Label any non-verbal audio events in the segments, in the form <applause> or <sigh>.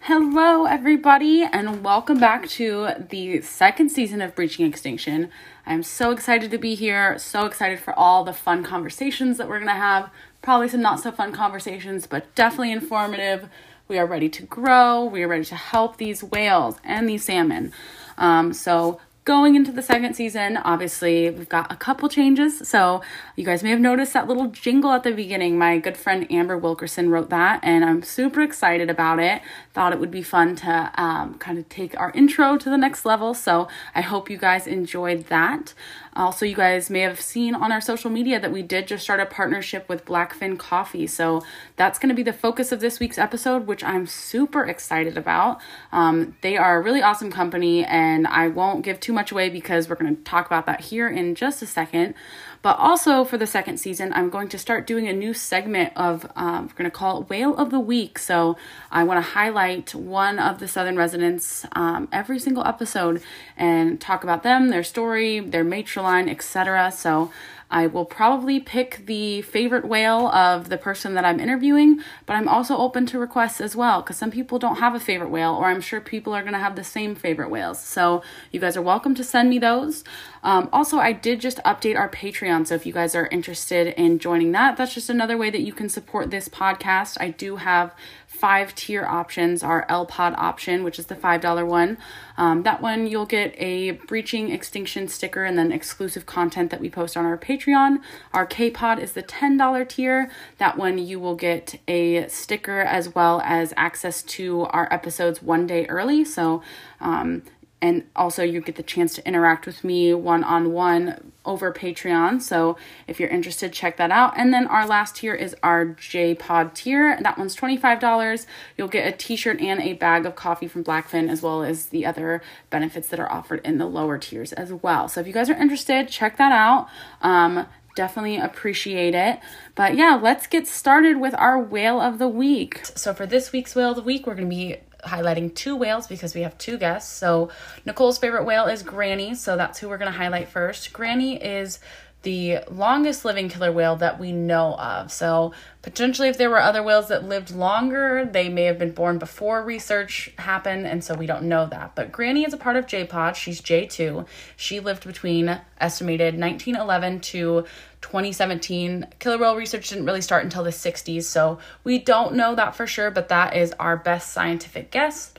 Hello, everybody, and welcome back to the second season of Breaching Extinction. I'm so excited to be here, so excited for all the fun conversations that we're going to have. Probably some not so fun conversations, but definitely informative. We are ready to grow, we are ready to help these whales and these salmon. Um, so, going into the second season, obviously, we've got a couple changes. So, you guys may have noticed that little jingle at the beginning. My good friend Amber Wilkerson wrote that, and I'm super excited about it. Thought it would be fun to um, kind of take our intro to the next level. So, I hope you guys enjoyed that. Also, you guys may have seen on our social media that we did just start a partnership with Blackfin Coffee. So that's going to be the focus of this week's episode, which I'm super excited about. Um, they are a really awesome company, and I won't give too much away because we're going to talk about that here in just a second. But also for the second season, I'm going to start doing a new segment of, um, we're going to call it Whale of the Week. So I want to highlight one of the Southern residents um, every single episode and talk about them, their story, their matriline, etc. So I will probably pick the favorite whale of the person that I'm interviewing, but I'm also open to requests as well because some people don't have a favorite whale, or I'm sure people are going to have the same favorite whales. So you guys are welcome to send me those. Um, also, I did just update our Patreon, so if you guys are interested in joining that, that's just another way that you can support this podcast. I do have five tier options our L Pod option, which is the $5 one. Um, that one you'll get a breaching extinction sticker and then exclusive content that we post on our Patreon. Our K Pod is the $10 tier. That one you will get a sticker as well as access to our episodes one day early. So, um, and also you get the chance to interact with me one on one over Patreon. So if you're interested, check that out. And then our last tier is our J Pod tier. That one's $25. You'll get a t shirt and a bag of coffee from Blackfin, as well as the other benefits that are offered in the lower tiers as well. So if you guys are interested, check that out. Um, definitely appreciate it. But yeah, let's get started with our whale of the week. So for this week's whale of the week, we're going to be highlighting two whales because we have two guests. So Nicole's favorite whale is Granny, so that's who we're going to highlight first. Granny is the longest living killer whale that we know of. So potentially if there were other whales that lived longer, they may have been born before research happened and so we don't know that. But Granny is a part of J-Pod. She's J2. She lived between estimated 1911 to 2017. Killer whale research didn't really start until the 60s, so we don't know that for sure, but that is our best scientific guess.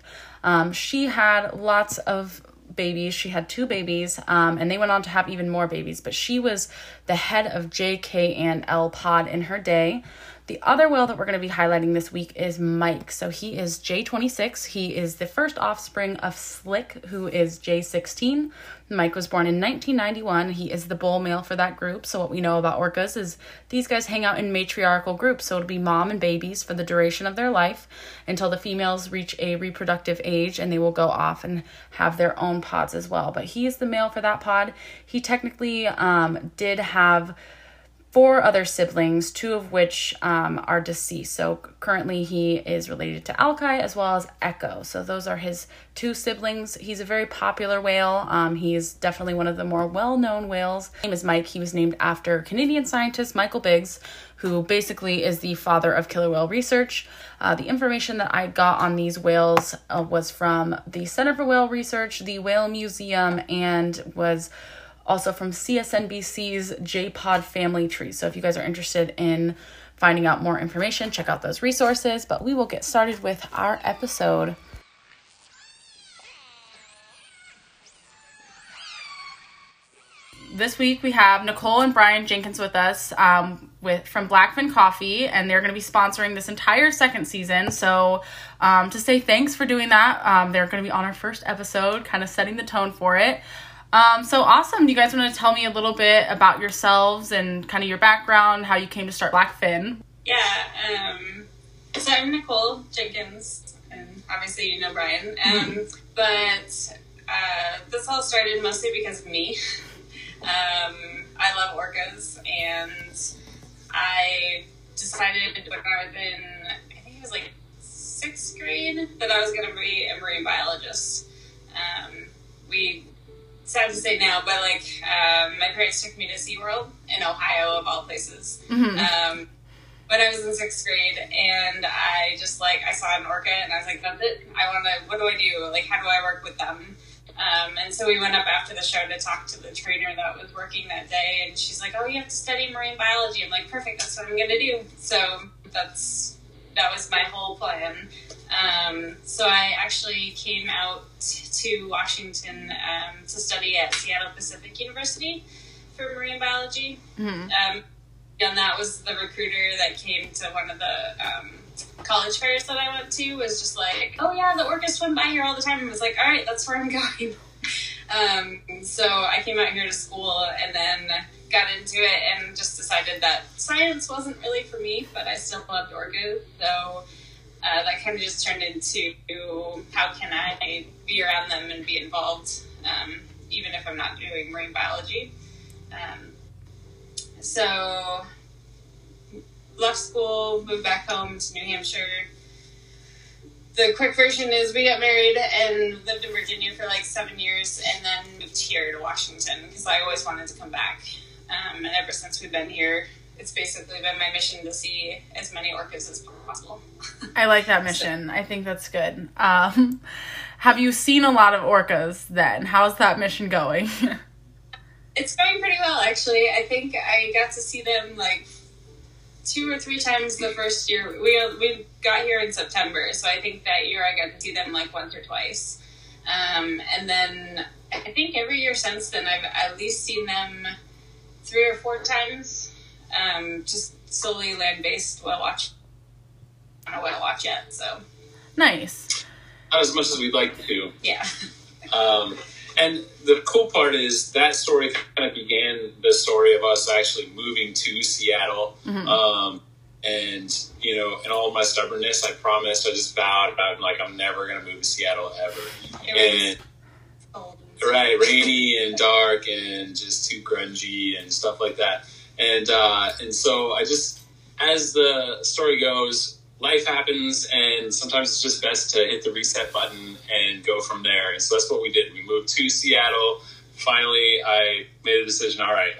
Um, she had lots of babies. She had two babies, um, and they went on to have even more babies. But she was the head of JK and L Pod in her day. The other whale that we're going to be highlighting this week is Mike. So he is J26. He is the first offspring of Slick, who is J16. Mike was born in 1991. He is the bull male for that group. So, what we know about orcas is these guys hang out in matriarchal groups. So, it'll be mom and babies for the duration of their life until the females reach a reproductive age and they will go off and have their own pods as well. But he is the male for that pod. He technically um, did have four other siblings, two of which um, are deceased. So currently he is related to Alki as well as Echo. So those are his two siblings. He's a very popular whale. Um, he's definitely one of the more well known whales. His name is Mike. He was named after Canadian scientist Michael Biggs, who basically is the father of killer whale research. Uh, the information that I got on these whales uh, was from the Center for Whale Research, the Whale Museum, and was also from CSNBC's J-Pod Family Tree. So if you guys are interested in finding out more information, check out those resources. But we will get started with our episode. This week we have Nicole and Brian Jenkins with us um, with from Blackfin Coffee, and they're going to be sponsoring this entire second season. So um, to say thanks for doing that, um, they're going to be on our first episode, kind of setting the tone for it. Um, so awesome. Do you guys want to tell me a little bit about yourselves and kind of your background, how you came to start Blackfin? Yeah, um, so I'm Nicole Jenkins, and obviously you know Brian. <laughs> Um, but uh, this all started mostly because of me. <laughs> Um, I love orcas, and I decided when I was in, I think it was like sixth grade, that I was going to be a marine biologist. Um, we, sad to say now, but like um, my parents took me to SeaWorld in Ohio, of all places. Mm-hmm. Um, when I was in sixth grade, and I just like I saw an orca, and I was like, "That's it! I want to. What do I do? Like, how do I work with them?" Um, and so we went up after the show to talk to the trainer that was working that day, and she's like, "Oh, you have to study marine biology." I'm like, "Perfect, that's what I'm going to do." So that's that was my whole plan. Um, so I actually came out to Washington um, to study at Seattle Pacific University for marine biology. Mm-hmm. Um, and that was the recruiter that came to one of the um, college fairs that I went to was just like, oh yeah, the orcas swim by here all the time. And was like, all right, that's where I'm <laughs> going. um, so I came out here to school and then got into it and just decided that science wasn't really for me, but I still loved orcas. So uh, that kind of just turned into how can I be around them and be involved, um, even if I'm not doing marine biology. Um, so left school, moved back home to New Hampshire. The quick version is we got married and lived in Virginia for like seven years, and then moved here to Washington because I always wanted to come back. Um, and ever since we've been here, it's basically been my mission to see as many orcas as possible. I like that <laughs> mission. I think that's good. Um, have you seen a lot of orcas then? How's that mission going? <laughs> it's going pretty well, actually. I think I got to see them like two or three times the first year. We we got here in September, so I think that year I got to see them like once or twice. Um, and then I think every year since then, I've at least seen them three or four times, um, just solely land based whale watch. I don't know whale watch yet, so nice. Not as much as we'd like to. Yeah. <laughs> Um, and the cool part is that story kind of began the story of us actually moving to Seattle. Mhm. Um, and you know, in all of my stubbornness, I promised, I just vowed, I'm like, I'm never going to move to Seattle ever. It And was cold. and right, rainy and dark and just too grungy and stuff like that. And uh, and so I just, as the story goes, life happens, and sometimes it's just best to hit the reset button and go from there. And so that's what we did. We moved to Seattle. Finally, I made a decision. All right,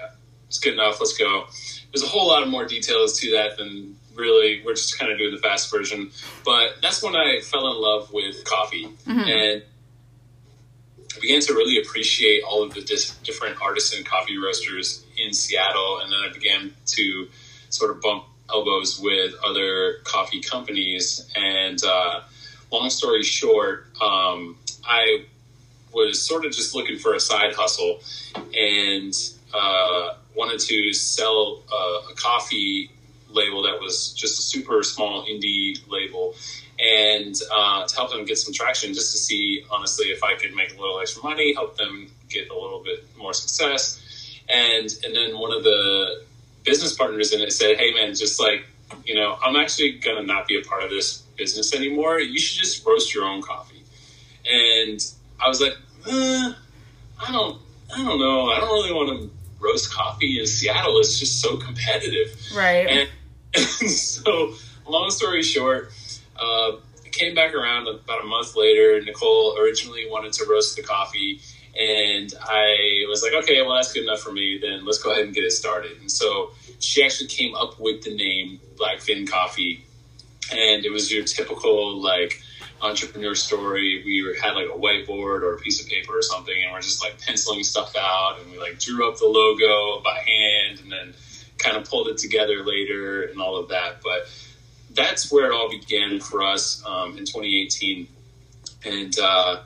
it's good enough. Let's go. There's a whole lot of more details to that than really. We're just kind of doing the fast version. But that's when I fell in love with coffee Mhm. and I began to really appreciate all of the dis- different artisan coffee roasters in Seattle, and then I began to sort of bump elbows with other coffee companies. And uh, long story short, um, I was sort of just looking for a side hustle and uh, wanted to sell a, a coffee label that was just a super small indie label and uh, to help them get some traction just to see honestly if i could make a little extra money help them get a little bit more success and and then one of the business partners in it said hey man just like you know i'm actually gonna not be a part of this business anymore. You should just roast your own coffee. And i was like uh, i don't i don't know. I don't really want to roast coffee in seattle. It's just so competitive. Right. and, <laughs> and so, long story short, uh, came back around about a month later. Nicole originally wanted to roast the coffee, and I was like, okay, well, that's good enough for me. Then let's go ahead and get it started. And so, she actually came up with the name Blackfin Coffee, and it was your typical like entrepreneur story. We had like a whiteboard or a piece of paper or something, and we're just like penciling stuff out, and we like drew up the logo by hand, and then kind of pulled it together later and all of that. But that's where it all began for us um, in 2018, and uh,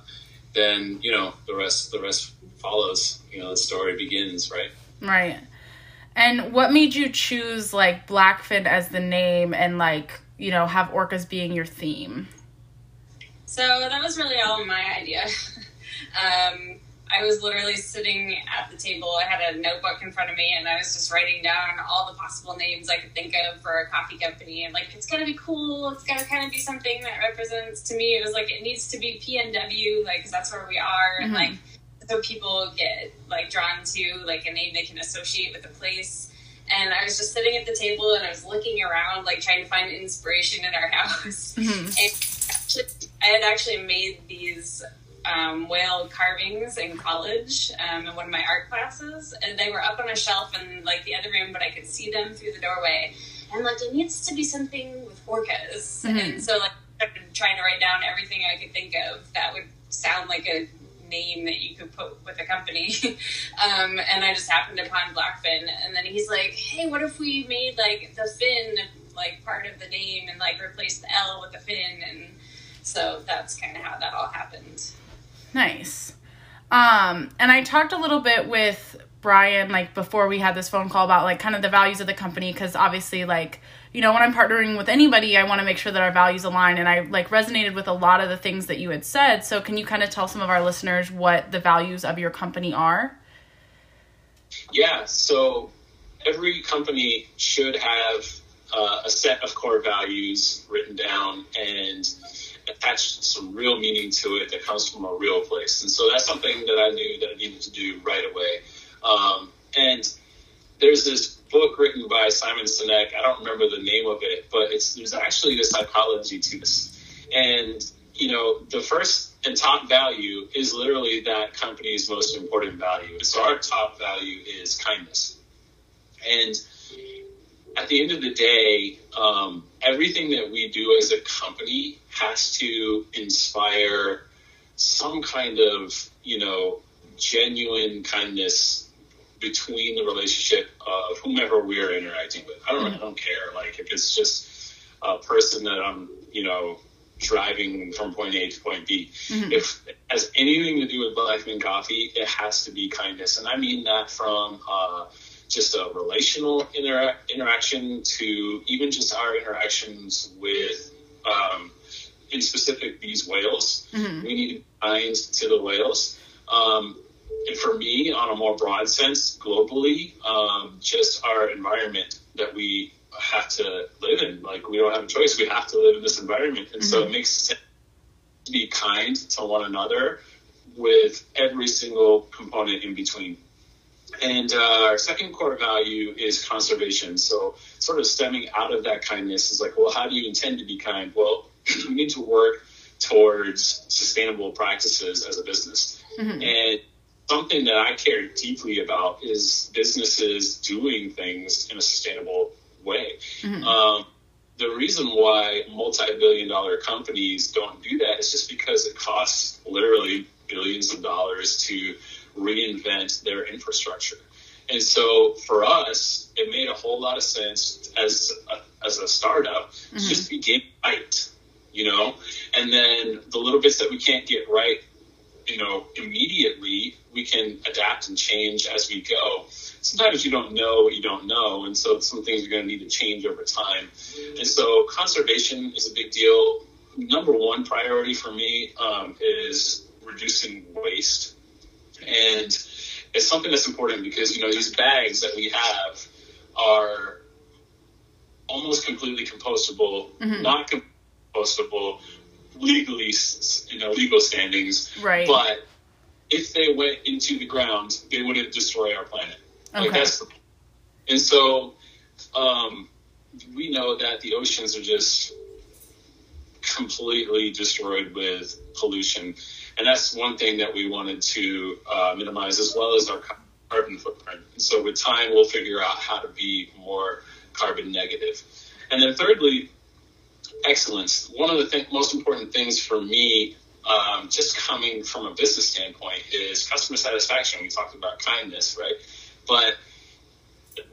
then you know the rest the rest follows. You know the story begins right. Right. And what made you choose like Blackfin as the name and like, you know, have orcas being your theme? So that was really all my idea. <laughs> um, I was literally sitting at the table. I had a notebook in front of me, and I was just writing down all the possible names I could think of for a coffee company. And like, it's gotta be cool. It's gotta kind of be something that represents. To me, it was like it needs to be PNW, like, cause that's where we are, and Mm-hmm. like, so people get like drawn to like a name they can associate with a place. And I was just sitting at the table and I was looking around, like trying to find inspiration in our <laughs> house. Mm-hmm. And I had actually made these um, whale carvings in college um, in one of my art classes, and they were up on a shelf in like the other room, but I could see them through the doorway. And like, it needs to be something with orcas, and so like, I started trying to write down everything I could think of that would sound like a name that you could put with a company. <laughs> um, and I just happened upon Blackfin, and then he's like, "Hey, what if we made like the fin like part of the name and like replace the L with the fin?" And so that's kind of how that all happened. Nice. Um, and I talked a little bit with Brian like before we had this phone call about like kind of the values of the company because obviously like you know when I'm partnering with anybody I want to make sure that our values align and I like resonated with a lot of the things that you had said. So can you kind of tell some of our listeners what the values of your company are? Yeah, so every company should have uh, a set of core values written down and attach some real meaning to it that comes from a real place. And so that's something that I knew that I needed to do right away. Um, and there's this book written by Simon Sinek. I don't remember the name of it, but it's there's actually a psychology to this. And you know, the first and top value is literally that company's most important value. So our top value is kindness. And at the end of the day, um, everything that we do as a company has to inspire some kind of, you know, genuine kindness between the relationship of whomever we are interacting with. I don't, I don't care. Like if it's just a person that I'm, you know, driving from point A to point B. If it has anything to do with Blackfin Coffee, it has to be kindness, and I mean that from uh, just a relational intera- interaction to even just our interactions with, um, in specific, these whales. We need to be kind to the whales. Um, and for me, on a more broad sense, globally, um, just our environment that we have to live in. Like we don't have a choice; we have to live in this environment, and so it makes sense to be kind to one another with every single component in between. And uh, our second core value is conservation. So, sort of stemming out of that kindness is like, well, how do you intend to be kind? Well, <clears throat> we need to work towards sustainable practices as a business. And something that I care deeply about is businesses doing things in a sustainable way. Um, the reason why multi-billion dollar companies don't do that is just because it costs literally billions of dollars to reinvent their infrastructure. And so for us, it made a whole lot of sense as a, as a startup to just begin right, you know, and then the little bits that we can't get right, you know, immediately, we can adapt and change as we go. Sometimes you don't know what you don't know, and so some things are going to need to change over time. And so conservation is a big deal. Number one priority for me um, is reducing waste, and it's something that's important because you know these bags that we have are almost completely compostable, not compostable legally, you know, legal standings, Right. but if they went into the ground, they wouldn't destroy our planet. Like Okay. that's the, and so um, we know that the oceans are just completely destroyed with pollution, and that's one thing that we wanted to uh, minimize as well as our carbon footprint. And so with time, we'll figure out how to be more carbon negative. And then thirdly, excellence. One of the th- most important things for me, um, just coming from a business standpoint, is customer satisfaction. We talked about kindness, right? But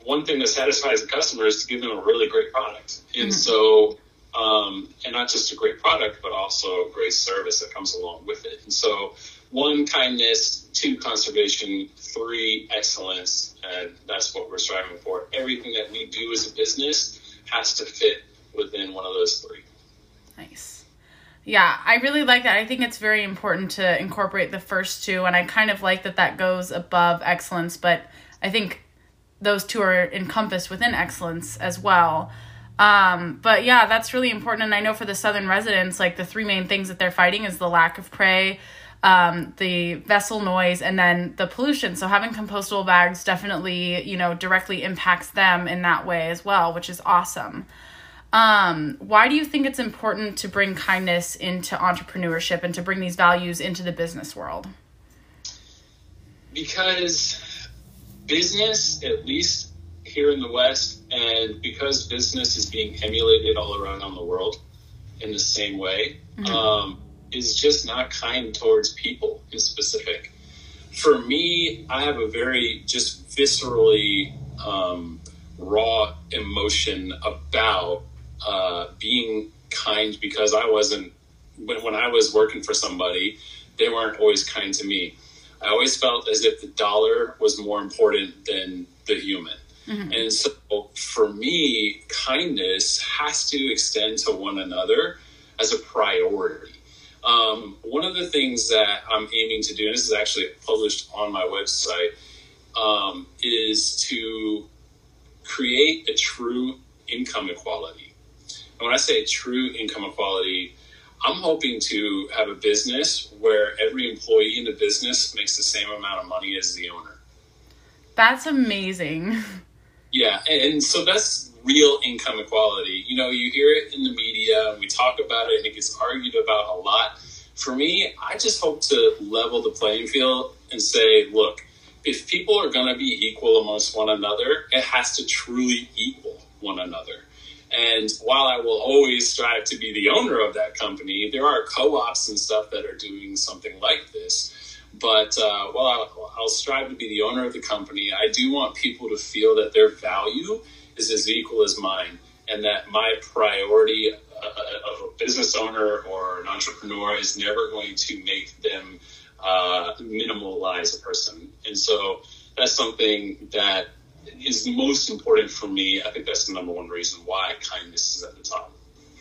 one thing that satisfies the customer is to give them a really great product. And so, um, and not just a great product, but also great service that comes along with it. And so, one, kindness, two, conservation, three, excellence. And that's what we're striving for. Everything that we do as a business has to fit within one of those three. Nice. Yeah, I really like that. I think it's very important to incorporate the first two, and I kind of like that that goes above excellence, but I think those two are encompassed within excellence as well. Um, but yeah, that's really important. And I know for the Southern residents, like the three main things that they're fighting is the lack of prey, um, the vessel noise, and then the pollution. So having compostable bags definitely, you know, directly impacts them in that way as well, which is awesome. Um, why do you think it's important to bring kindness into entrepreneurship and to bring these values into the business world? Because business, at least here in the West, and because business is being emulated all around on the world in the same way, mm-hmm. um, is just not kind towards people in specific. For me, I have a very just viscerally um, raw emotion about uh, being kind because I wasn't when, when I was working for somebody, they weren't always kind to me. I always felt as if the dollar was more important than the human. Mm-hmm. And so for me, kindness has to extend to one another as a priority. Um, one of the things that I'm aiming to do, and this is actually published on my website, um, is to create a true income equality. And when I say true income equality, I'm hoping to have a business where every employee in the business makes the same amount of money as the owner. That's amazing. <laughs> Yeah, and so that's real income equality. You know, you hear it in the media, we talk about it, and it gets argued about a lot. For me, I just hope to level the playing field and say, look, if people are going to be equal amongst one another, it has to truly equal one another. And while I will always strive to be the owner of that company, there are co ops and stuff that are doing something like this. But uh, while I'll, I'll, strive to be the owner of the company, I do want people to feel that their value is as equal as mine and that my priority uh, of a business owner or an entrepreneur is never going to make them uh, minimalize a person. And so that's something that is most important for me. I think that's the number one reason why kindness is at the top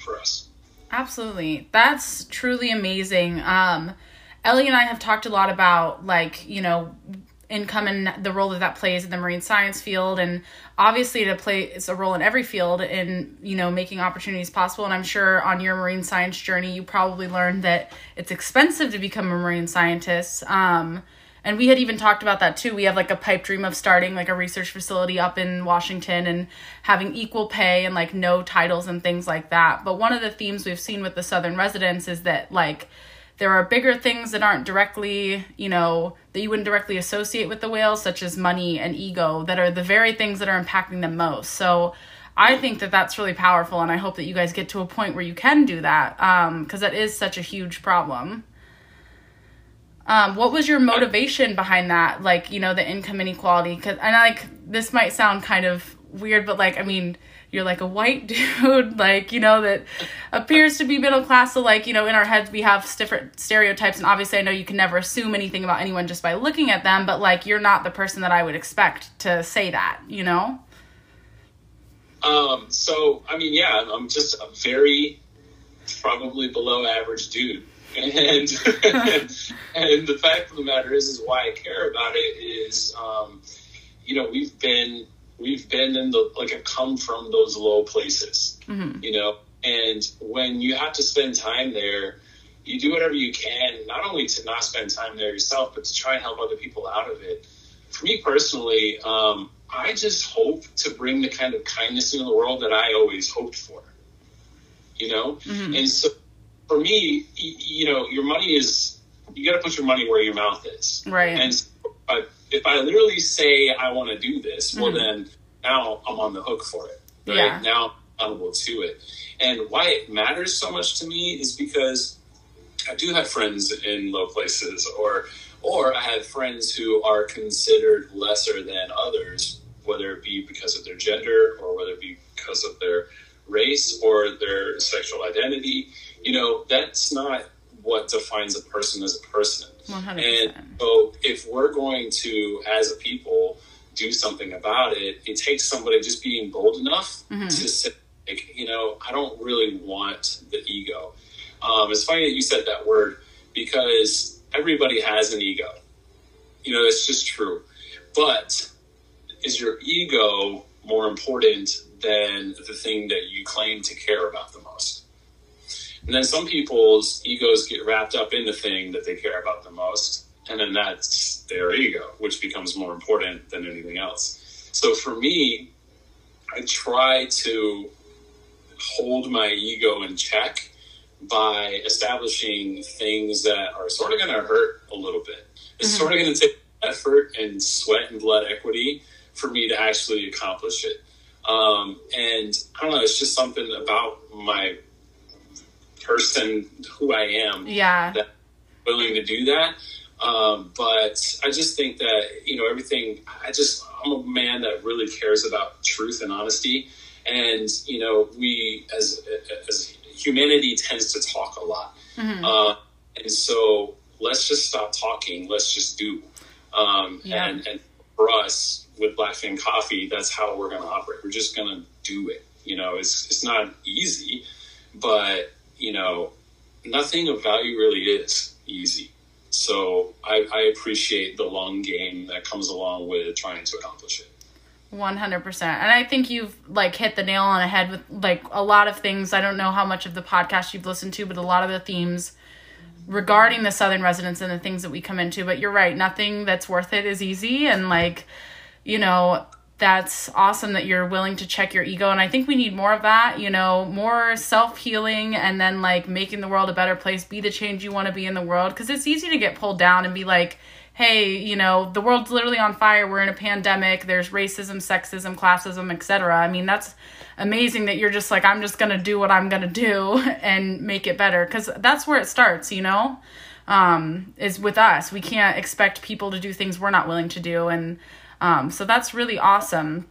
for us. Absolutely. That's truly amazing. Um, Ellie and I have talked a lot about like, you know, income and the role that that plays in the marine science field. And obviously to play it's a role in every field in you know making opportunities possible. And i'm sure on your marine science journey you probably learned that it's expensive to become a marine scientist. Um, and we had even talked about that too. We have like a pipe dream of starting like a research facility up in washington and having equal pay and like no titles and things like that. But one of the themes we've seen with the southern residents is that like there are bigger things that aren't directly, you know, that you wouldn't directly associate with the whales, such as money and ego, that are the very things that are impacting them most. So I think that that's really powerful, and I hope that you guys get to a point where you can do that, because um, that is such a huge problem. Um, what was your motivation behind that? Like, you know, the income inequality? Cause, and like, this might sound kind of weird, but like, I mean, you're like a white <laughs> dude, like, you know, that appears to be middle class. So, like, you know, in our heads, we have different stereotypes. And obviously, I know you can never assume anything about anyone just by looking at them, but like, you're not the person that I would expect to say that, you know? Um, so, I mean, yeah, I'm just a very probably below average dude. And, <laughs> and the fact of the matter is, is why I care about it is, um, you know, we've been we've been in the like come from those low places, mm-hmm. you know. And when you have to spend time there, you do whatever you can, not only to not spend time there yourself, but to try and help other people out of it. For me personally, um, I just hope to bring the kind of kindness into the world that I always hoped for. You know, mm-hmm. and so for me, you know, your money is you got to put your money where your mouth is, right? And but if I literally say I want to do this, well, mm-hmm. then now I'm on the hook for it. Right yeah. now, I'm able to it. And why it matters so much to me is because I do have friends in low places, or or I have friends who are considered lesser than others, whether it be because of their gender or whether it be because of their race or their sexual identity. You know, that's not what defines a person as a person. 100%. And so if we're going to, as a people, do something about it, it takes somebody just being bold enough mm-hmm. to say, like, you know, I don't really want the ego. Um, it's funny that you said that word because everybody has an ego. You know, it's just true. But is your ego more important than the thing that you claim to care about the most? And then some people's egos get wrapped up in the thing that they care about the most. And then that's their ego, which becomes more important than anything else. So for me, I try to hold my ego in check by establishing things that are sort of going to hurt a little bit. It's mm-hmm. sort of going to take effort and sweat and blood equity for me to actually accomplish it. Um, and I don't know, it's just something about my person who I am. Yeah. That willing to do that. Um, but I just think that, you know, everything, I just, I'm a man that really cares about truth and honesty. And, you know, we as, as humanity tends to talk a lot. Mm-hmm. Uh, and so let's just stop talking. Let's just do. Um, yeah. and, and for us with Blackfin Coffee, that's how we're going to operate. We're just going to do it. You know, it's, it's not easy, but you know, of value really is easy. So I, I appreciate the long game that comes along with trying to accomplish it. 100% and i think you've like hit the nail on the head with like a lot of things i don't know how much of the podcast you've listened to but a lot of the themes regarding the southern residents and the things that we come into but you're right nothing that's worth it is easy and like you know that's awesome that you're willing to check your ego and i think we need more of that you know more self-healing and then like making the world a better place be the change you want to be in the world because it's easy to get pulled down and be like hey you know the world's literally on fire we're in a pandemic there's racism sexism classism etc i mean that's amazing that you're just like i'm just gonna do what i'm gonna do <laughs> and make it better because that's where it starts you know? Um, is with us. We can't expect people to do things we're not willing to do and um, so that's really awesome.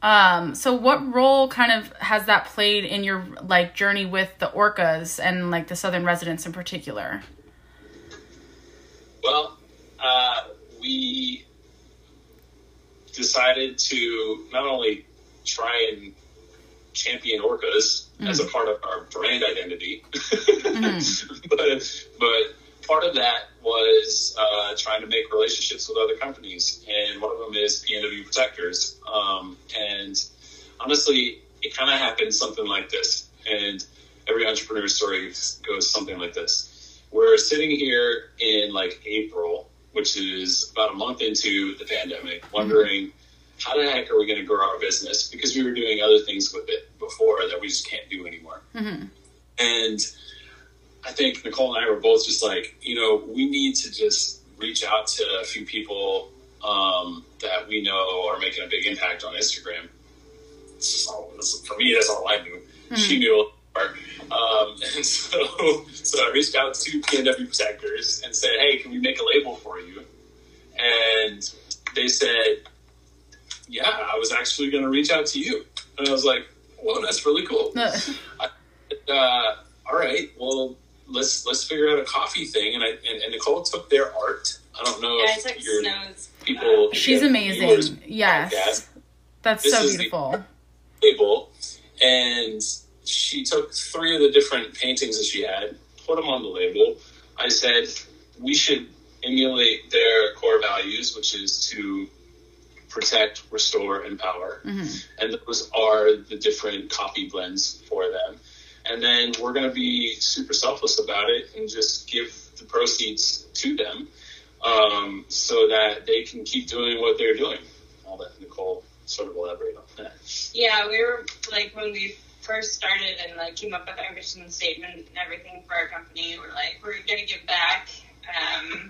Um, so what role kind of has that played in your like journey with the orcas and like the southern residents in particular? Well, uh, we decided to not only try and champion orcas mm-hmm. as a part of our brand identity, mm-hmm. <laughs> but but part of that was uh, trying to make relationships with other companies, and one of them is PNW Protectors. Um, and honestly, it kind of happened something like this, and every entrepreneur story goes something like this. We're sitting here in like April, which is about a month into the pandemic, wondering. Mm-hmm. How the heck are we going to grow our business? Because we were doing other things with it before that we just can't do anymore. Mm-hmm. And I think Nicole and I were both just like, you know, we need to just reach out to a few people um, that we know are making a big impact on Instagram. All, for me, that's all I knew. Mm-hmm. She knew. Um, <laughs> and so, so I reached out to PNW Protectors and said, "Hey, can we make a label for you?" And they said, "Yeah, I was actually going to reach out to you." And I was like, "Well, that's really cool." <laughs> I, uh, all right, well, let's let's figure out a coffee thing. And I and, and Nicole took their art. I don't know yeah, if your people. She's amazing. Yes, that's this so beautiful. Table, and she took three of the different paintings that she had, put them on the label. I said we should emulate their core values, which is to protect, restore, empower. Mm-hmm. And those are the different coffee blends for them and then we're going to be super selfless about it and just give the proceeds to them um, so that they can keep doing what they're doing. I'll let Nicole sort of elaborate on that. Yeah, we were like when we first started and like came up with our mission statement and everything for our company. We're like, we're gonna give back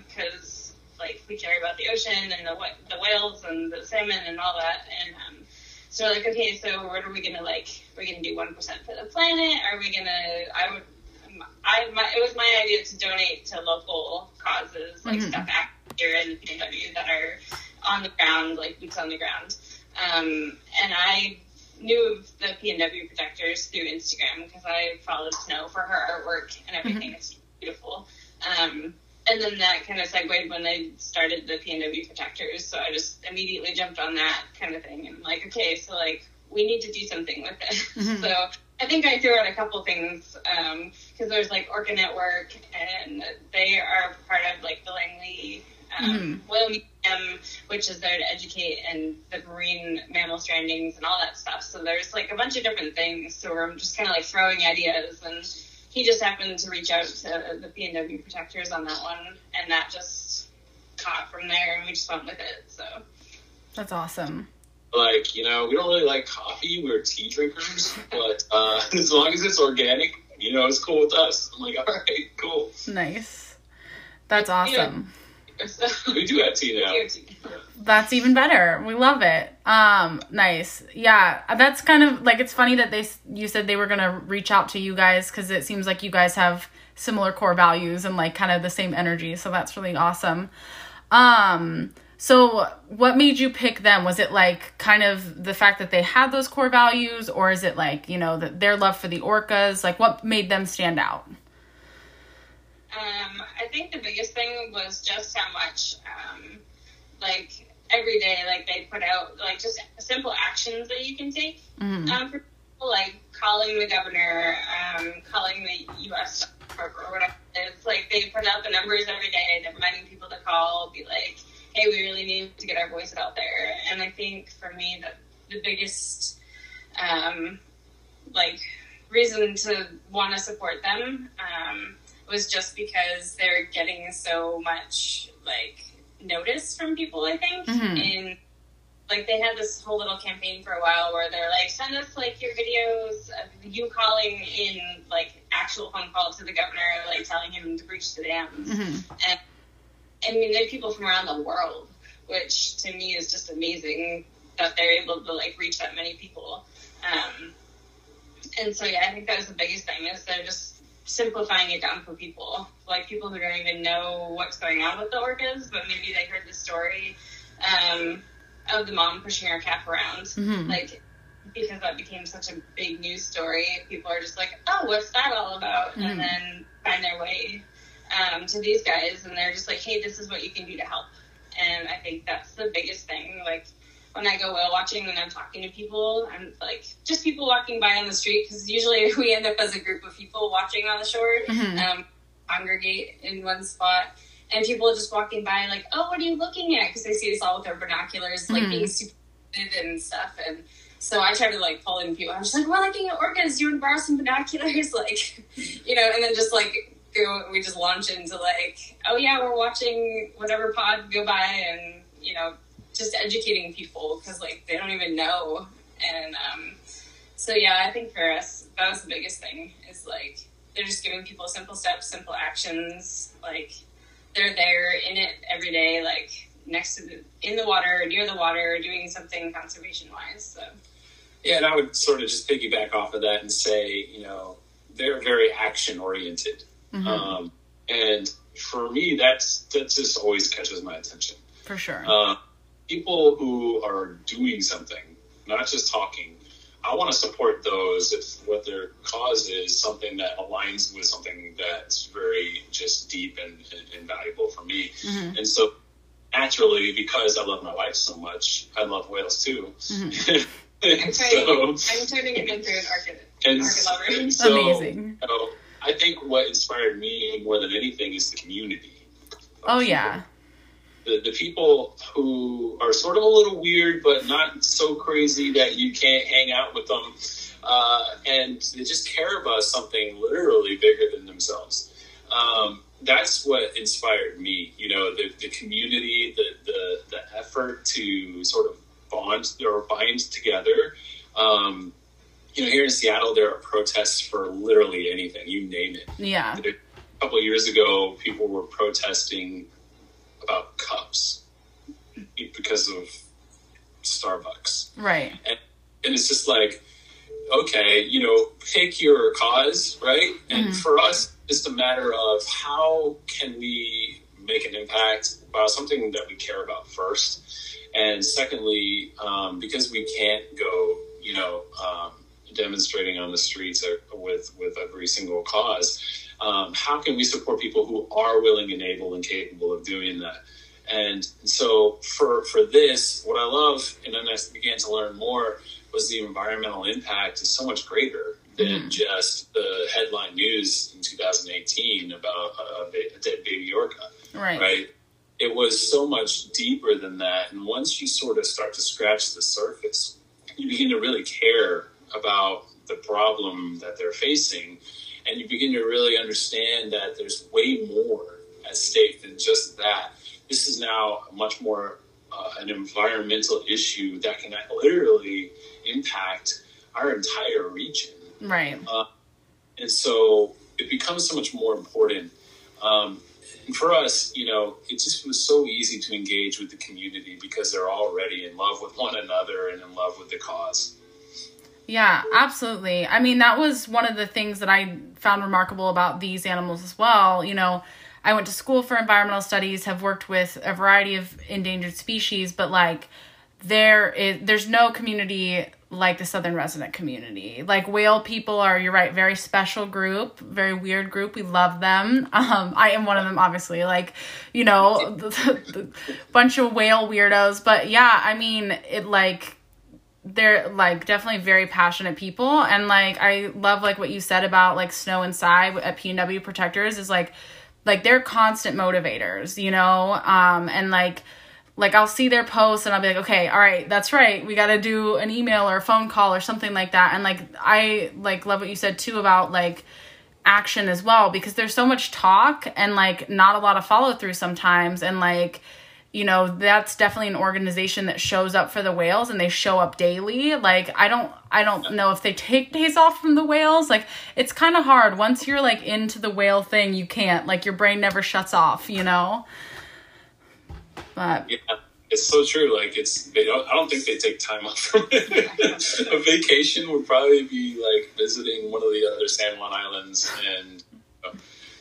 because um, like we care about the ocean and the the whales and the salmon and all that, and so like, okay, so what are we gonna like? We're gonna do one percent for the planet? Are we gonna? I would. I my, it was my idea to donate to local causes like mm-hmm. stuff here in PNW that are on the ground, like boots on the ground. Um, and I knew of the PNW protectors through Instagram because I followed Snow for her artwork and everything. Mm-hmm. It's beautiful. Um, and then that kind of segued when they started the PNW protectors. So I just immediately jumped on that kind of thing and I'm like, okay, so like we need to do something with this. <laughs> Mm-hmm. So I think I threw out a couple things because because there's like Orca Network, and they are part of like the Langley um, Whale Museum, which is there to educate and the marine mammal strandings and all that stuff. So there's like a bunch of different things. So I'm just kind of like throwing ideas, and he just happened to reach out to the PNW protectors on that one, and that just caught from there, and we just went with it. So That's awesome. Like, you know, we don't really like coffee. We're tea drinkers, <laughs> but uh, <laughs> as long as it's organic, you know, it's cool with us. I'm like, all right, cool. Nice. That's awesome. so We do have tea now. <laughs> That's even better. We love it. Um, nice. Yeah, that's kind of like it's funny that they you said they were gonna reach out to you guys because it seems like you guys have similar core values and like kind of the same energy. So that's really awesome. Um, so what made you pick them? Was it like kind of the fact that they had those core values, or is it like you know their love for the orcas? Like what made them stand out? Um, I think the biggest thing was just how much, um, like every day, like they put out like just simple actions that you can take. Mhm. Um, for people, like calling the governor, um, calling the U.S. or or whatever. It's like they put out the numbers every day. They're reminding people to call, be like, "Hey, we really need to get our voice out there." And I think for me, that the biggest, um, like reason to want to support them um, was just because they're getting so much like notice from people. I think Mhm. in like they had this whole little campaign for a while where they're like, send us like your videos of you calling in like actual phone call to the governor, like telling him to breach the dams. Mhm. And I mean, they're people from around the world, which to me is just amazing that they're able to like reach that many people. Um, and so yeah, I think that was the biggest thing is they're just simplifying it down for people, like people who don't even know what's going on with the orcas, but maybe they heard the story um, of the mom pushing her calf around, Mhm. like because that became such a big news story. People are just like, oh, what's that all about? Mhm. And then find their way um, to these guys, and they're just like, hey, this is what you can do to help. And I think that's the biggest thing. Like when I go whale watching and I'm talking to people, I'm like just people walking by on the street because usually <laughs> we end up as a group of people watching on the shore, Mhm. um, congregate in one spot. And people just walking by, like, oh, what are you looking at? Because they see us all with our binoculars, like Mhm. being super and stuff. And so I try to like pull in people. I'm just like, we're looking at orcas. Do you want to borrow some binoculars? <laughs> Like, you know, and then just like go, we just launch into like, oh yeah, we're watching whatever pod go by, and you know, just educating people because like they don't even know. And um, so yeah, I think for us that was the biggest thing is like they're just giving people simple steps, simple actions. Like they're there in it every day, like next to the in the water, near the water, doing something conservation wise. So Yeah, and I would sort of just piggyback off of that and say, you know, they're very action oriented. Mhm. Um, and for me, that's that just always catches my attention. For sure. Uh, people who are doing something, not just talking. I want to support those if what their cause is something that aligns with something that's very just deep and, and, and valuable for me. Mhm. And so naturally, because I love my wife so much, I love whales too. <laughs> Mhm. I'm so, I'm turning it into an orchid, and orchid so, Amazing. you know, I think what inspired me more than anything is the community. Oh people. yeah. The, the people who are sort of a little weird, but not so crazy that you can't hang out with them. Uh, and they just care about something literally bigger than themselves. Um, that's what inspired me. You know, the, the community, the, the, the effort to sort of bond or bind together. Um, you know, here in Seattle, there are protests for literally anything, you name it. Yeah. A couple of years ago, people were protesting about cups because of Starbucks. Right. And it's just like, okay, you know, pick your cause, right? And Mhm. for us, it's a matter of how can we make an impact about something that we care about first. And secondly, um, because we can't go, you know, um, demonstrating on the streets with with every single cause, um, how can we support people who are willing and able and capable of doing that? And so for for this, what I love, and then I began to learn more, was the environmental impact is so much greater than Mm-hmm. just the headline news in 2018 about a, a dead baby orca Right. right? It was so much deeper than that. And once you sort of start to scratch the surface, you begin to really care about the problem that they're facing. And you begin to really understand that there's way more at stake than just that. This is now much more uh, an environmental issue that can literally impact our entire region Right. and so it becomes so much more important. Um, for us, you know, it just was so easy to engage with the community because they're already in love with one another and in love with the cause. Yeah, absolutely. I mean, that was one of the things that I found remarkable about these animals as well. You know, I went to school for environmental studies, have worked with a variety of endangered species, but like there is there's no community like the southern resident community. Like whale people are you're right, very special group, very weird group. We love them. <laughs> Um I am one of them obviously. Like, you know, <laughs> the, bunch of whale weirdos, but yeah, I mean, it like they're like definitely very passionate people. And like i love like what you said about like snow Cy at pnw protectors is like like they're constant motivators you know? Um and like like i'll see their posts and i'll be like okay all right that's right. We got to do an email or a phone call or something like that. And like i like love what you said too about like action as well because there's so much talk and like not a lot of follow through sometimes. And like you know that's definitely an organization that shows up for the whales and they show up daily like i don't i don't know if they take days off from the whales like it's kind of hard once you're like into the whale thing you can't like your brain never shuts off you know but Yeah, it's so true. Like it's, they don't. I don't think they take time off from it. <laughs> a vacation would probably be like visiting one of the other San Juan Islands and uh,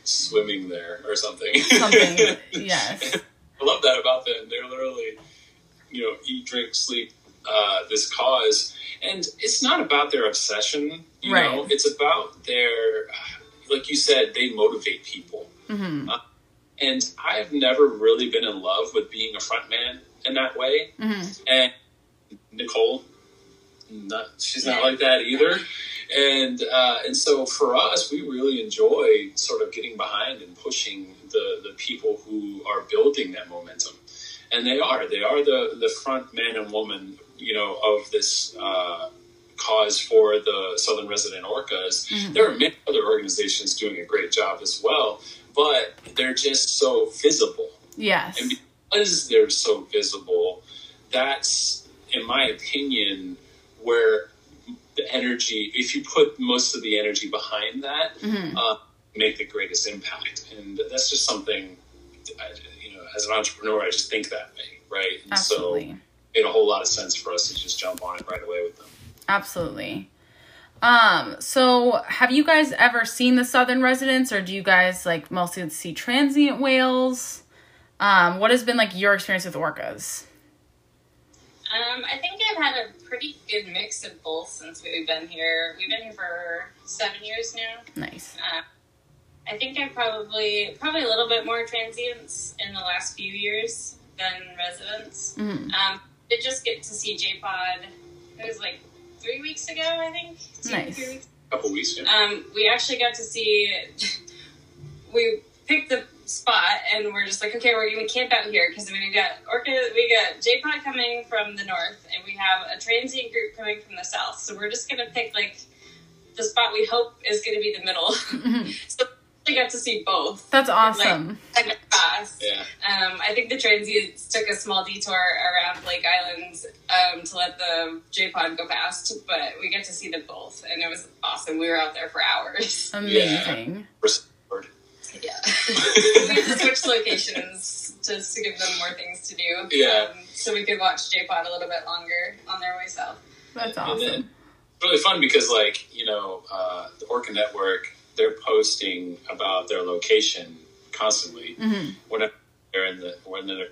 swimming there or something. something <laughs> yes I love that about them. They're literally, you know, eat, drink, sleep, uh, this cause. And it's not about their obsession, you Right. know, it's about their, like you said, they motivate people. hmm Uh, and I've never really been in love with being a front man in that way. hmm And Nicole, not, she's not like that either. And uh, and so for us, we really enjoy sort of getting behind and pushing the, the people who are building that momentum. And they are. They are the, the front man and woman, you know, of this uh, cause for the Southern Resident Orcas. There are many other organizations doing a great job as well, but they're just so visible. yes And because they're so visible, that's, in my opinion, where the energy, if you put most of the energy behind that, Mhm. uh, make the greatest impact. And that's just something, I, you know, as an entrepreneur, I just think that way, right? And absolutely so it made a whole lot of sense for us to just jump on it right away with them. Absolutely. Um, so have you guys ever seen the southern residents or do you guys like mostly see transient whales? Um, what has been like your experience with orcas? Um, I think I've had a pretty good mix of both since we've been here. We've been here for seven years now. Nice. Uh, I think I've probably probably a little bit more transients in the last few years than residents. hmm Um, did just get to see J Pod. It was like three weeks ago, I think. Two, Nice. three weeks A couple weeks ago. um, we actually got to see. <laughs> we picked the spot and we're just like, okay, we're gonna camp out here because we got orca, we got J Pod coming from the north, and we have a transient group coming from the south. So we're just gonna pick like the spot we hope is gonna be the middle. <laughs> so we got to see both. That's awesome. Kind of fast. Yeah. Um, I think the transients took a small detour around Blake Islands um, to let the J Pod go past, but we got to see them both, and it was awesome. We were out there for hours. <laughs> Amazing. Word. Yeah. <laughs> we switched locations just to give them more things to do. Yeah. Um, so we could watch J Pod a little bit longer on their way south. That's And then awesome. it's really fun because, like, you know, uh, the Orca Network, they're posting about their location constantly hmm whenever they're in the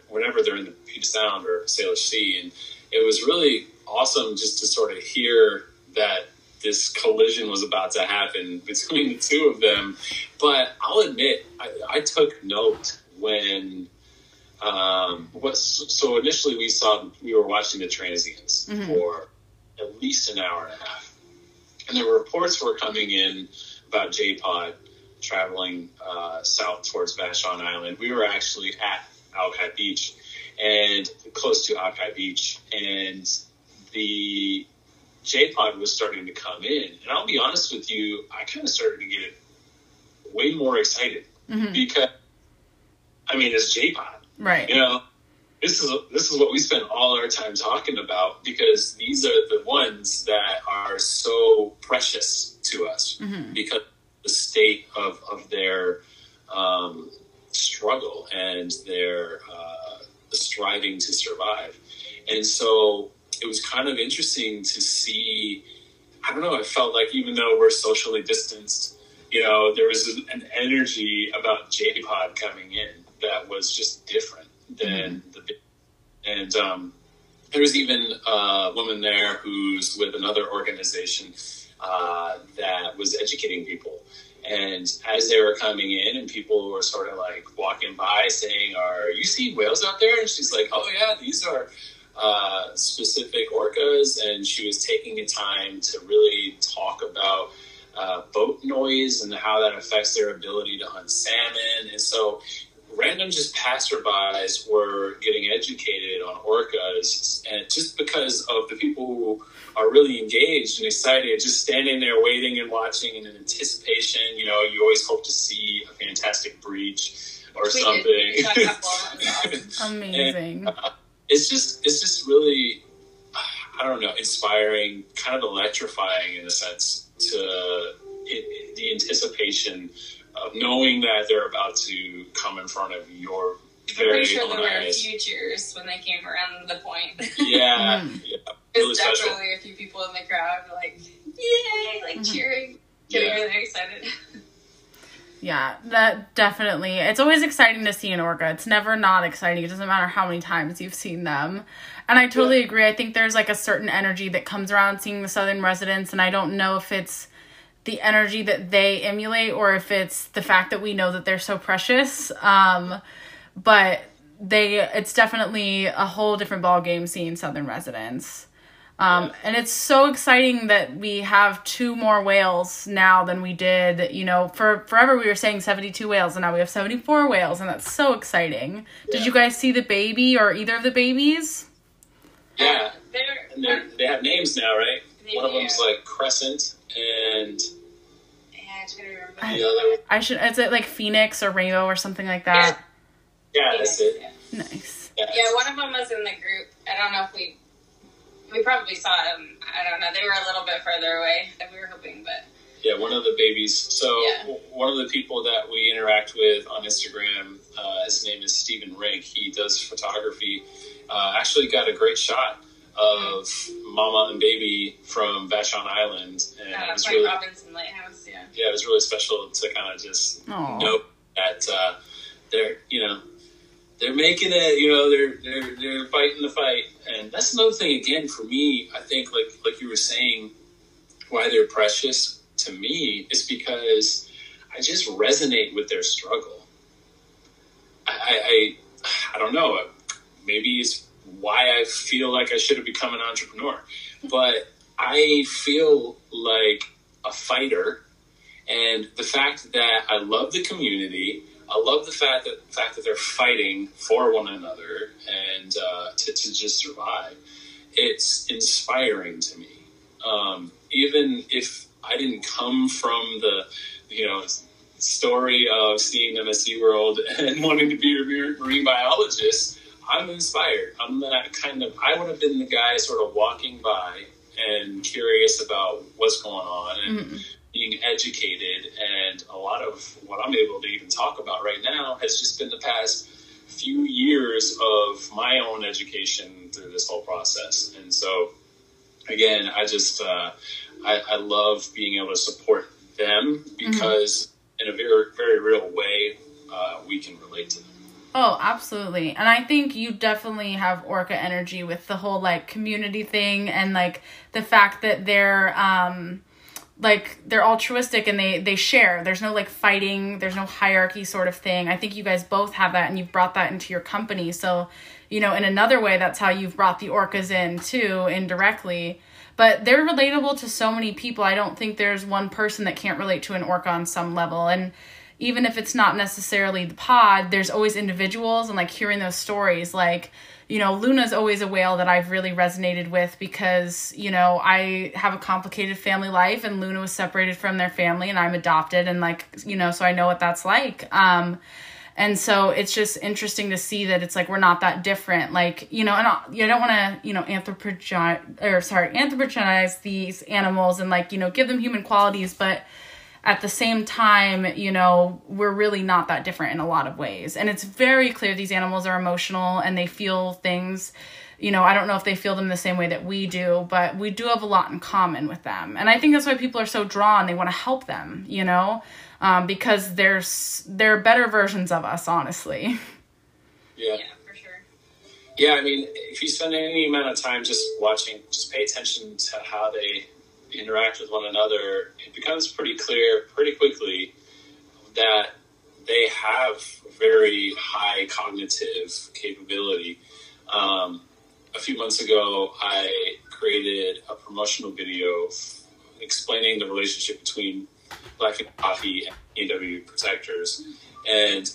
whenever they're in the Puget Sound or Salish Sea, and it was really awesome just to sort of hear that this collision was about to happen <laughs> between the two of them. But I'll admit, I, I took note when. Um, what, so initially we saw we were watching the transients Mhm. for at least an hour and a half, and the reports were coming in about J-Pod traveling uh, south towards Vashon Island. We were actually at Alki Beach and close to Alki Beach, and the J-Pod was starting to come in. And I'll be honest with you, I kind of started to get way more excited Mm-hmm. because, I mean, it's J-Pod. Right. You know, this is this is what we spend all our time talking about because these are the ones that are so precious to us Mm-hmm. because the state of of their um, struggle and their uh, striving to survive, and so it was kind of interesting to see. I don't know. I felt like even though we're socially distanced, you know, there was an energy about J Pod coming in that was just different than the big. And um, there was even a woman there who's with another organization uh, that was educating people. And as they were coming in, and people were sort of like walking by saying, Are you seeing whales out there? And she's like, Oh, yeah, these are uh, specific orcas. And she was taking the time to really talk about uh, boat noise and how that affects their ability to hunt salmon. And so random just passerbys were getting educated on orcas, and just because of the people who are really engaged and excited, just standing there waiting and watching in anticipation. You know, you always hope to see a fantastic breach or We something. We got a couple. That was awesome. Amazing. Uh, it's just it's just really I don't know inspiring, kind of electrifying in a sense to it, the anticipation of knowing that they're about to come in front of your I'm very pretty sure own there were a few cheers when they came around the point. <laughs> Yeah, Mm. yeah, really There's special. definitely a few people in the crowd like, yay, like cheering, getting Yeah. really excited. Yeah, that definitely. It's always exciting to see an orca. It's never not exciting. It doesn't matter how many times you've seen them. And I totally agree. I think there's like a certain energy that comes around seeing the southern residents and I don't know if it's the energy that they emulate or if it's the fact that we know that they're so precious. Um but they it's definitely a whole different ball game seeing southern residents. Um, and it's so exciting that we have two more whales now than we did. You know, for forever we were saying 72 whales, and now we have 74 whales, and that's so exciting. Did Yeah. you guys see the baby or either of the babies? Yeah, They're, they're, they have names now, right? One of do. them's like Crescent, and yeah, I try to remember. I- the other, I should. Is it like Phoenix or Rainbow or something like that? yeah, that's it. Yeah. Nice. Yeah, Yeah, one of them was in the group. I don't know if we we probably saw them. I don't know. They were a little bit further away than we were hoping, but Yeah, one of the babies. So Yeah. one of the people that we interact with on Instagram, uh, his name is Stephen Rink. He does photography. Uh, actually, got a great shot of Mama and Baby from Vashon Island, and uh, it was really Robinson Lighthouse. Yeah. yeah, it was really special to kind of just Aw. know that uh, they're you know they're making it. You know, they're they're they're fighting the fight, and that's another thing. Again, for me, I think like like you were saying, why they're precious to me is because I just resonate with their struggle. I I, I, I don't know. Maybe it's why I feel like I should have become an entrepreneur, but I feel like a fighter and the fact that I love the community, I love the fact that fact that they're fighting for one another and uh, to, to just survive. It's inspiring to me. Um, even if I didn't come from the, you know, story of seeing them at SeaWorld <laughs> and wanting to be a marine biologist, I'm inspired. I'm that kind of, I would have been the guy sort of walking by and curious about what's going on and being educated. And a lot of what I'm able to even talk about right now has just been the past few years of my own education through this whole process. And so, again, I just, uh, I, I love being able to support them because in a very, very real way, uh, we can relate to them. Oh, absolutely. And I think you definitely have orca energy with the whole like community thing and like the fact that they're um like they're altruistic and they they share. There's no like fighting, there's no hierarchy sort of thing. I think you guys both have that and you've brought that into your company. So, you know, in another way that's how you've brought the orcas in too indirectly. but they're relatable to so many people. I don't think there's one person that can't relate to an orca on some level. And even if it's not necessarily the pod, there's always individuals and like hearing those stories like you know, Luna's always a whale that I've really resonated with because, you know, I have a complicated family life and Luna was separated from their family and I'm adopted and like, you know, so I know what that's like. Um and so it's just interesting to see that it's like we're not that different. Like, you know, and I, I don't want to, you know, anthropogenize or sorry, anthropogenize these animals and like, you know, give them human qualities, but at the same time, you know, we're really not that different in a lot of ways. And it's very clear these animals are emotional and they feel things. You know, I don't know if they feel them the same way that we do, but we do have a lot in common with them. And I think that's why people are so drawn. They want to help them, you know, um, because there's they're better versions of us, honestly. <laughs> Yeah. Yeah, for sure. Yeah, I mean, if you spend any amount of time just watching, just pay attention to how they interact with one another, it becomes pretty clear pretty quickly that they have very high cognitive capability. Um, a few months ago, I created a promotional video explaining the relationship between Blackfin Coffee and EW protectors. And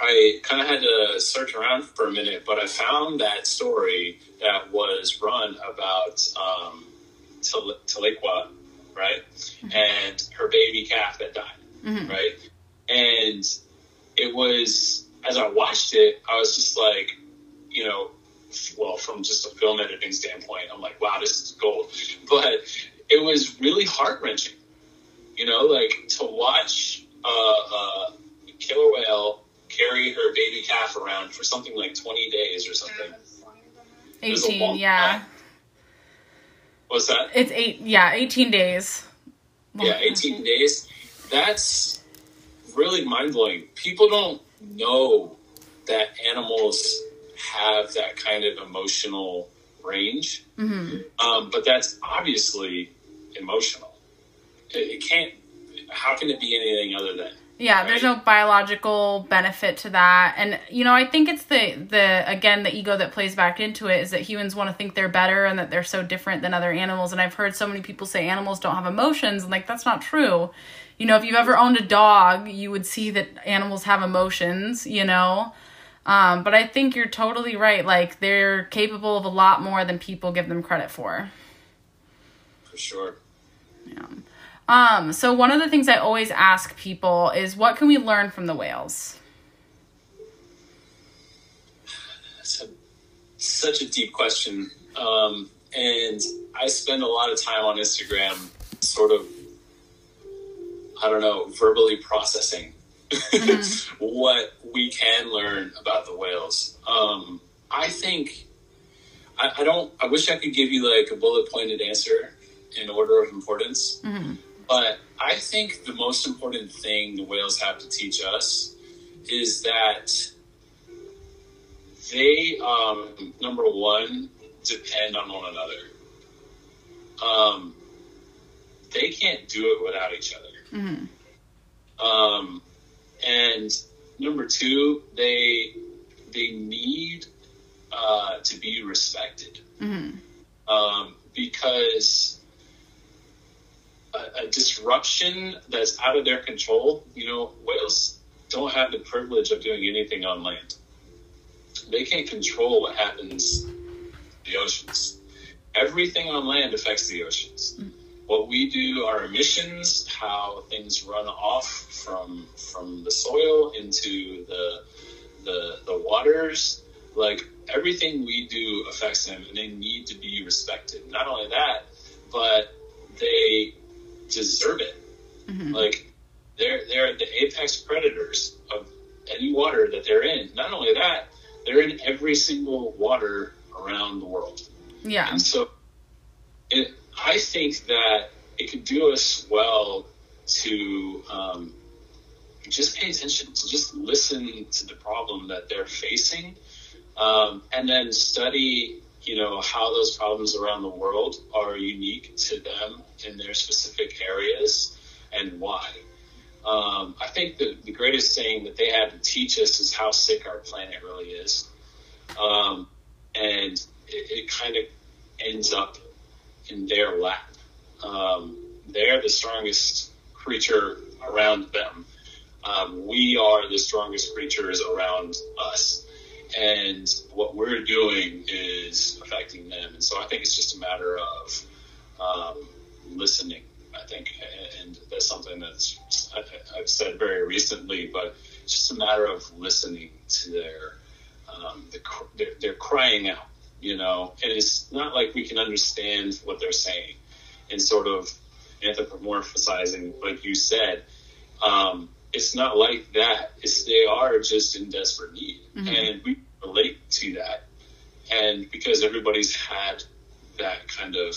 I kind of had to search around for a minute, but I found that story that was run about um, Tahlequah, right? Mm-hmm. And her baby calf that died, mm-hmm. right? And it was, as I watched it, I was just like, you know, well, from just a film editing standpoint, I'm like, wow, this is gold. <laughs> But it was really heart wrenching, you know, like to watch uh, a killer whale carry her baby calf around for something like 20 days or something. 18, yeah. Time. What's that? It's eight. Yeah, eighteen days. Yeah, eighteen days. That's really mind blowing. People don't know that animals have that kind of emotional range, mm-hmm. um, but that's obviously emotional. It, it can't. How can it be anything other than? Yeah, right? there's no biological benefit to that. And you know, I think it's the the again the ego that plays back into it is that humans want to think they're better and that they're so different than other animals. And I've heard so many people say animals don't have emotions and like that's not true. You know, if you've ever owned a dog, you would see that animals have emotions, you know. Um, but I think you're totally right. Like they're capable of a lot more than people give them credit for. For sure. Yeah. Um, so one of the things I always ask people is what can we learn from the whales? That's a, such a deep question. Um, and I spend a lot of time on Instagram sort of I don't know, verbally processing mm-hmm. <laughs> what we can learn about the whales. Um, I think I, I, don't. I wish I could give you like a bullet pointed answer in order of importance. Mm-hmm. But I think the most important thing the whales have to teach us is that they, um, number one, depend on one another. Um, they can't do it without each other. Mm-hmm. Um, and number two, they they need uh, to be respected mm-hmm. um, because a, a disruption that's out of their control. You know, whales don't have the privilege of doing anything on land. They can't control what happens in the oceans. Everything on land affects the oceans. Mm. What we do, our emissions, how things run off from from the soil into the the the waters, like everything we do affects them, and they need to be respected. Not only that, but they deserve it. Mm-hmm. Like they're they're the apex predators of any water that they're in. Not only that, they're in every single water around the world. Yeah. And so it, I think that it could do us well to um, just pay attention, to just listen to the problem that they're facing, um, and then study you know, how those problems around the world are unique to them in their specific areas and why. Um, I think the, the greatest thing that they have to teach us is how sick our planet really is. Um, and it, it kind of ends up in their lap. Um, they're the strongest creature around them. Um, we are the strongest creatures around us. And what we're doing is affecting them. And so I think it's just a matter of um, listening, I think. And that's something that's I've said very recently, but it's just a matter of listening to their, um, the, they're, they're crying out, you know, and it's not like we can understand what they're saying and sort of anthropomorphizing, like you said. Um, it's not like that. It's they are just in desperate need, mm-hmm. and we relate to that. And because everybody's had that kind of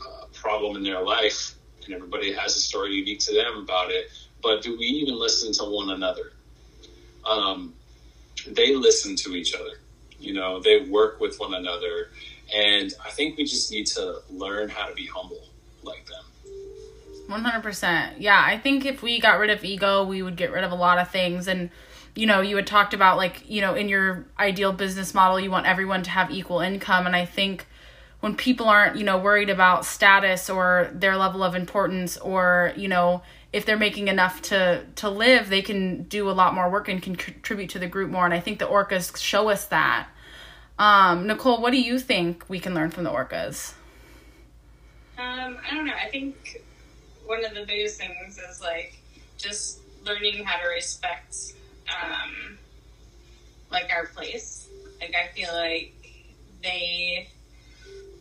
uh, problem in their life, and everybody has a story unique to them about it. But do we even listen to one another? Um, they listen to each other. You know, they work with one another, and I think we just need to learn how to be humble like them. 100%. Yeah, I think if we got rid of ego, we would get rid of a lot of things. And, you know, you had talked about, like, you know, in your ideal business model, you want everyone to have equal income. And I think when people aren't, you know, worried about status or their level of importance or, you know, if they're making enough to to live, they can do a lot more work and can contribute to the group more. And I think the orcas show us that. Um, Nicole, what do you think we can learn from the orcas? Um, I don't know. I think one of the biggest things is like just learning how to respect um, like our place. Like I feel like they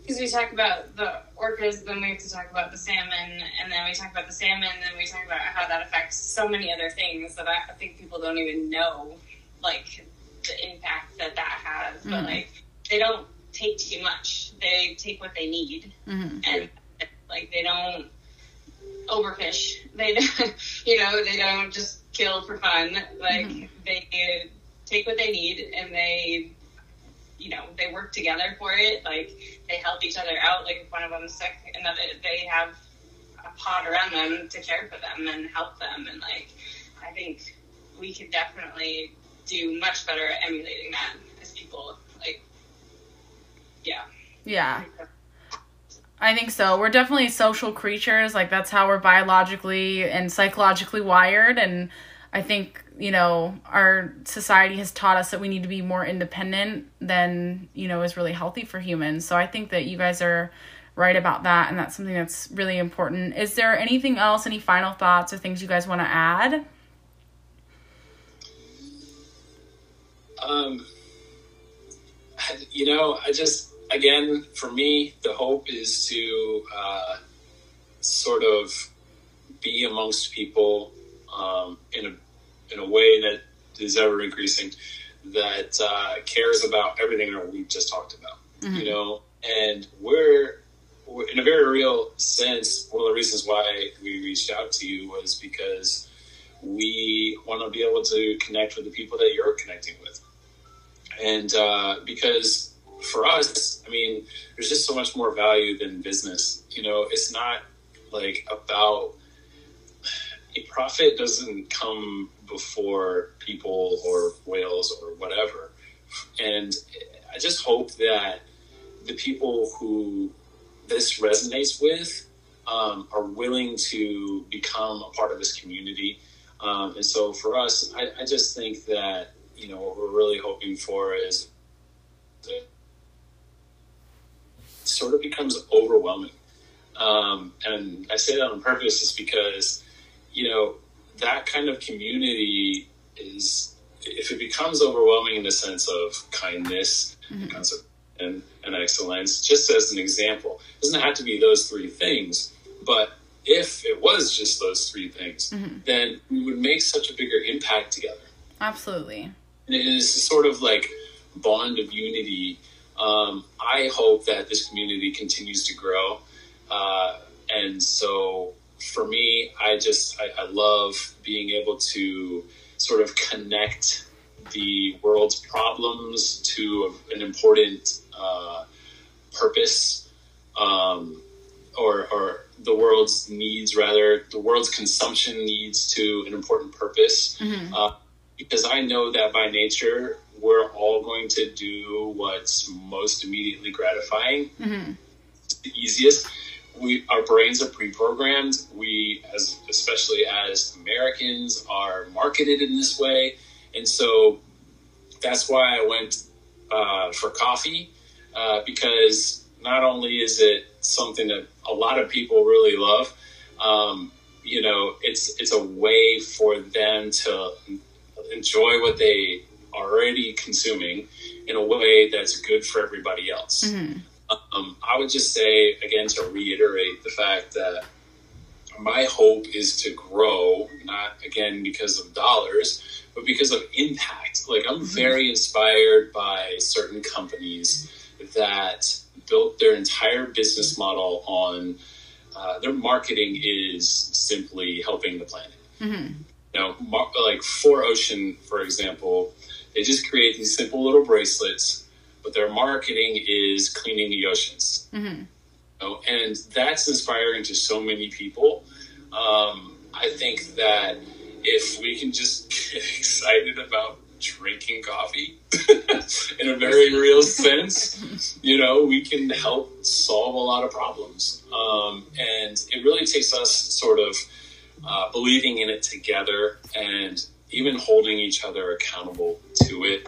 because we talk about the orcas, then we have to talk about the salmon, and then we talk about the salmon, and then we talk about how that affects so many other things that I think people don't even know, like the impact that that has. Mm-hmm. But like they don't take too much; they take what they need, mm-hmm. and like they don't overfish. They, <laughs> you know, they don't just kill for fun. Like mm-hmm. they take what they need and they, you know, they work together for it. Like they help each other out. Like if one of them's sick, another they have a pod around them to care for them and help them. And like, I think we could definitely do much better at emulating that as people. Like, yeah. Yeah. I think so. We're definitely social creatures. Like that's how we're biologically and psychologically wired. And I think you know our society has taught us that we need to be more independent than you know is really healthy for humans. So I think that you guys are right about that, and that's something that's really important. Is there anything else? Any final thoughts or things you guys want to add? Um, you know, I just again, for me, the hope is to uh, sort of be amongst people um, in a in a way that is ever increasing, that uh, cares about everything that we just talked about. Mm-hmm. You know, and we're, we're in a very real sense. One of the reasons why we reached out to you was because we want to be able to connect with the people that you're connecting with, and uh, because for us, I mean, there's just so much more value than business. You know, it's not like about a profit doesn't come before people or whales or whatever. And I just hope that the people who this resonates with um, are willing to become a part of this community. Um, and so for us, I, I just think that, you know, what we're really hoping for is sort of becomes overwhelming. Um, and I say that on purpose is because, you know, that kind of community is, if it becomes overwhelming in the sense of kindness mm-hmm. and, and excellence, just as an example, it doesn't have to be those three things, but if it was just those three things, mm-hmm. then we would make such a bigger impact together. Absolutely. And it is sort of like bond of unity um, I hope that this community continues to grow. Uh, and so for me, I just, I, I, love being able to sort of connect the world's problems to an important uh, purpose um, or, or the world's needs, rather, the world's consumption needs to an important purpose. Mm-hmm. Uh, because I know that by nature, we're all going to do what's most immediately gratifying. Mm-hmm. the easiest. We our brains are pre-programmed. We, as especially as Americans, are marketed in this way, and so that's why I went uh, for coffee uh, because not only is it something that a lot of people really love, um, you know, it's it's a way for them to enjoy what they already consuming in a way that's good for everybody else. Mm-hmm. Um, I would just say again to reiterate the fact that my hope is to grow, not again because of dollars, but because of impact. Like I'm mm-hmm. very inspired by certain companies that built their entire business model on uh, their marketing is simply helping the planet. Mm-hmm. You know, like 4Ocean, for example, they just create these simple little bracelets, but their marketing is cleaning the oceans. Mm-hmm. And that's inspiring to so many people. Um, I think that if we can just <laughs> get excited about drinking coffee <laughs> in a very real sense, <laughs> you know, we can help solve a lot of problems. Um, and it really takes us sort of uh, believing in it together and even holding each other accountable to it.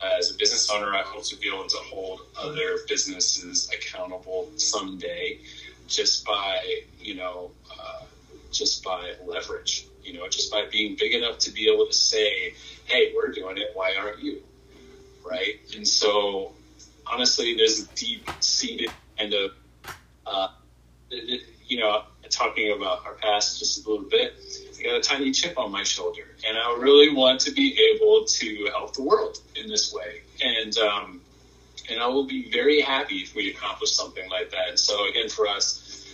As a business owner, I hope to be able to hold other businesses accountable someday just by, you know, uh, just by leverage you know, just by being big enough to be able to say, hey, we're doing it, why aren't you? Right? And so, honestly, there's a deep seated kind of, uh, you know, talking about our past just a little bit, Got a tiny chip on my shoulder, and I really want to be able to help the world in this way. And, um, and I will be very happy if we accomplish something like that. And so, again, for us,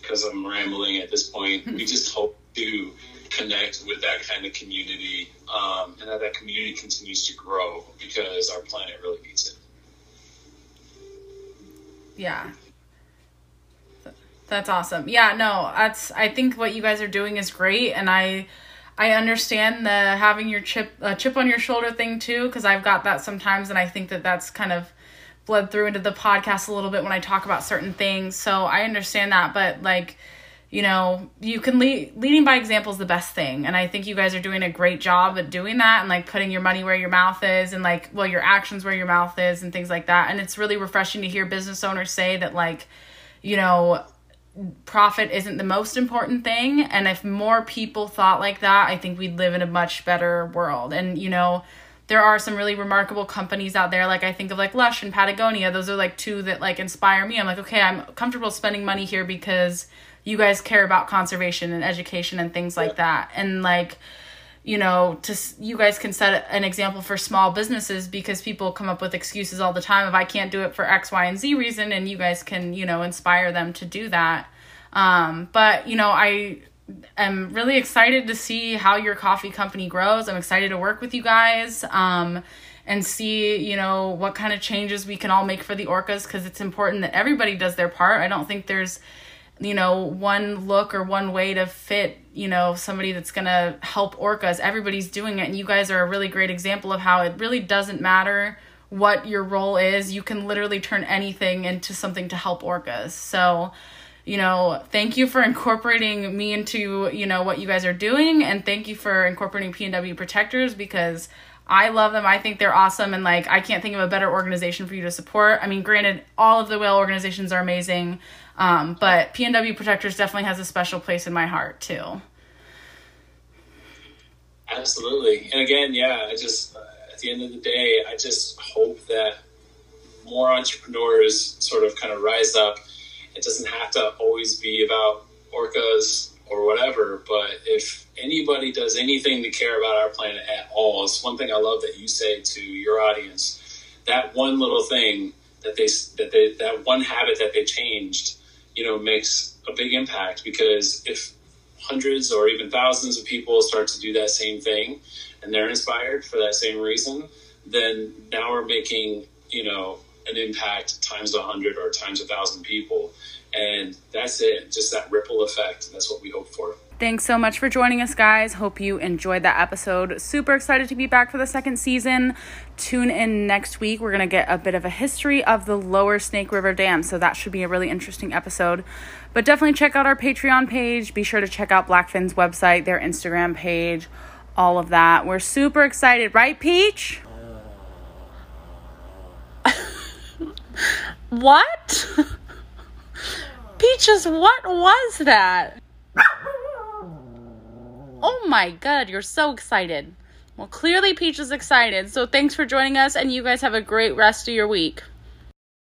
because I'm rambling at this point, we just hope to connect with that kind of community um, and that that community continues to grow because our planet really needs it. Yeah. That's awesome. Yeah, no, that's I think what you guys are doing is great and I I understand the having your chip uh, chip on your shoulder thing too cuz I've got that sometimes and I think that that's kind of bled through into the podcast a little bit when I talk about certain things. So I understand that, but like you know, you can lead leading by example is the best thing. And I think you guys are doing a great job at doing that and like putting your money where your mouth is and like, well, your actions where your mouth is and things like that. And it's really refreshing to hear business owners say that, like, you know, profit isn't the most important thing. And if more people thought like that, I think we'd live in a much better world. And, you know, there are some really remarkable companies out there like i think of like lush and patagonia those are like two that like inspire me i'm like okay i'm comfortable spending money here because you guys care about conservation and education and things like that and like you know to you guys can set an example for small businesses because people come up with excuses all the time if i can't do it for x y and z reason and you guys can you know inspire them to do that. Um, but you know i am really excited to see how your coffee company grows. I'm excited to work with you guys um, and see you know what kind of changes we can all make for the orcas because it's important that everybody does their part. I don't think there's you know one look or one way to fit you know somebody that's going to help orcas everybody's doing it and you guys are a really great example of how it really doesn't matter what your role is you can literally turn anything into something to help orcas so you know thank you for incorporating me into you know what you guys are doing and thank you for incorporating pnw protectors because I love them. I think they're awesome. And like, I can't think of a better organization for you to support. I mean, granted, all of the whale organizations are amazing. Um, but PNW Protectors definitely has a special place in my heart too. Absolutely. And again, yeah, I just, uh, at the end of the day, I just hope that more entrepreneurs sort of kind of rise up. It doesn't have to always be about orcas or whatever, but if anybody does anything to care about our planet at all, it's one thing I love that you say to your audience. That one little thing that they that they that one habit that they changed you know, makes a big impact because if hundreds or even thousands of people start to do that same thing and they're inspired for that same reason, then now we're making, you know, an impact times a hundred or times a thousand people. And that's it, just that ripple effect. That's what we hope for. Thanks so much for joining us, guys. Hope you enjoyed that episode. Super excited to be back for the second season. Tune in next week. We're going to get a bit of a history of the lower Snake River Dam, so that should be a really interesting episode. But definitely check out our Patreon page. Be sure to check out Blackfin's website, their Instagram page, all of that. We're super excited, right, Peach? <laughs> what? <laughs> Peaches, what was that? Oh my god, you're so excited. Well, clearly Peach is excited. So thanks for joining us, and you guys have a great rest of your week.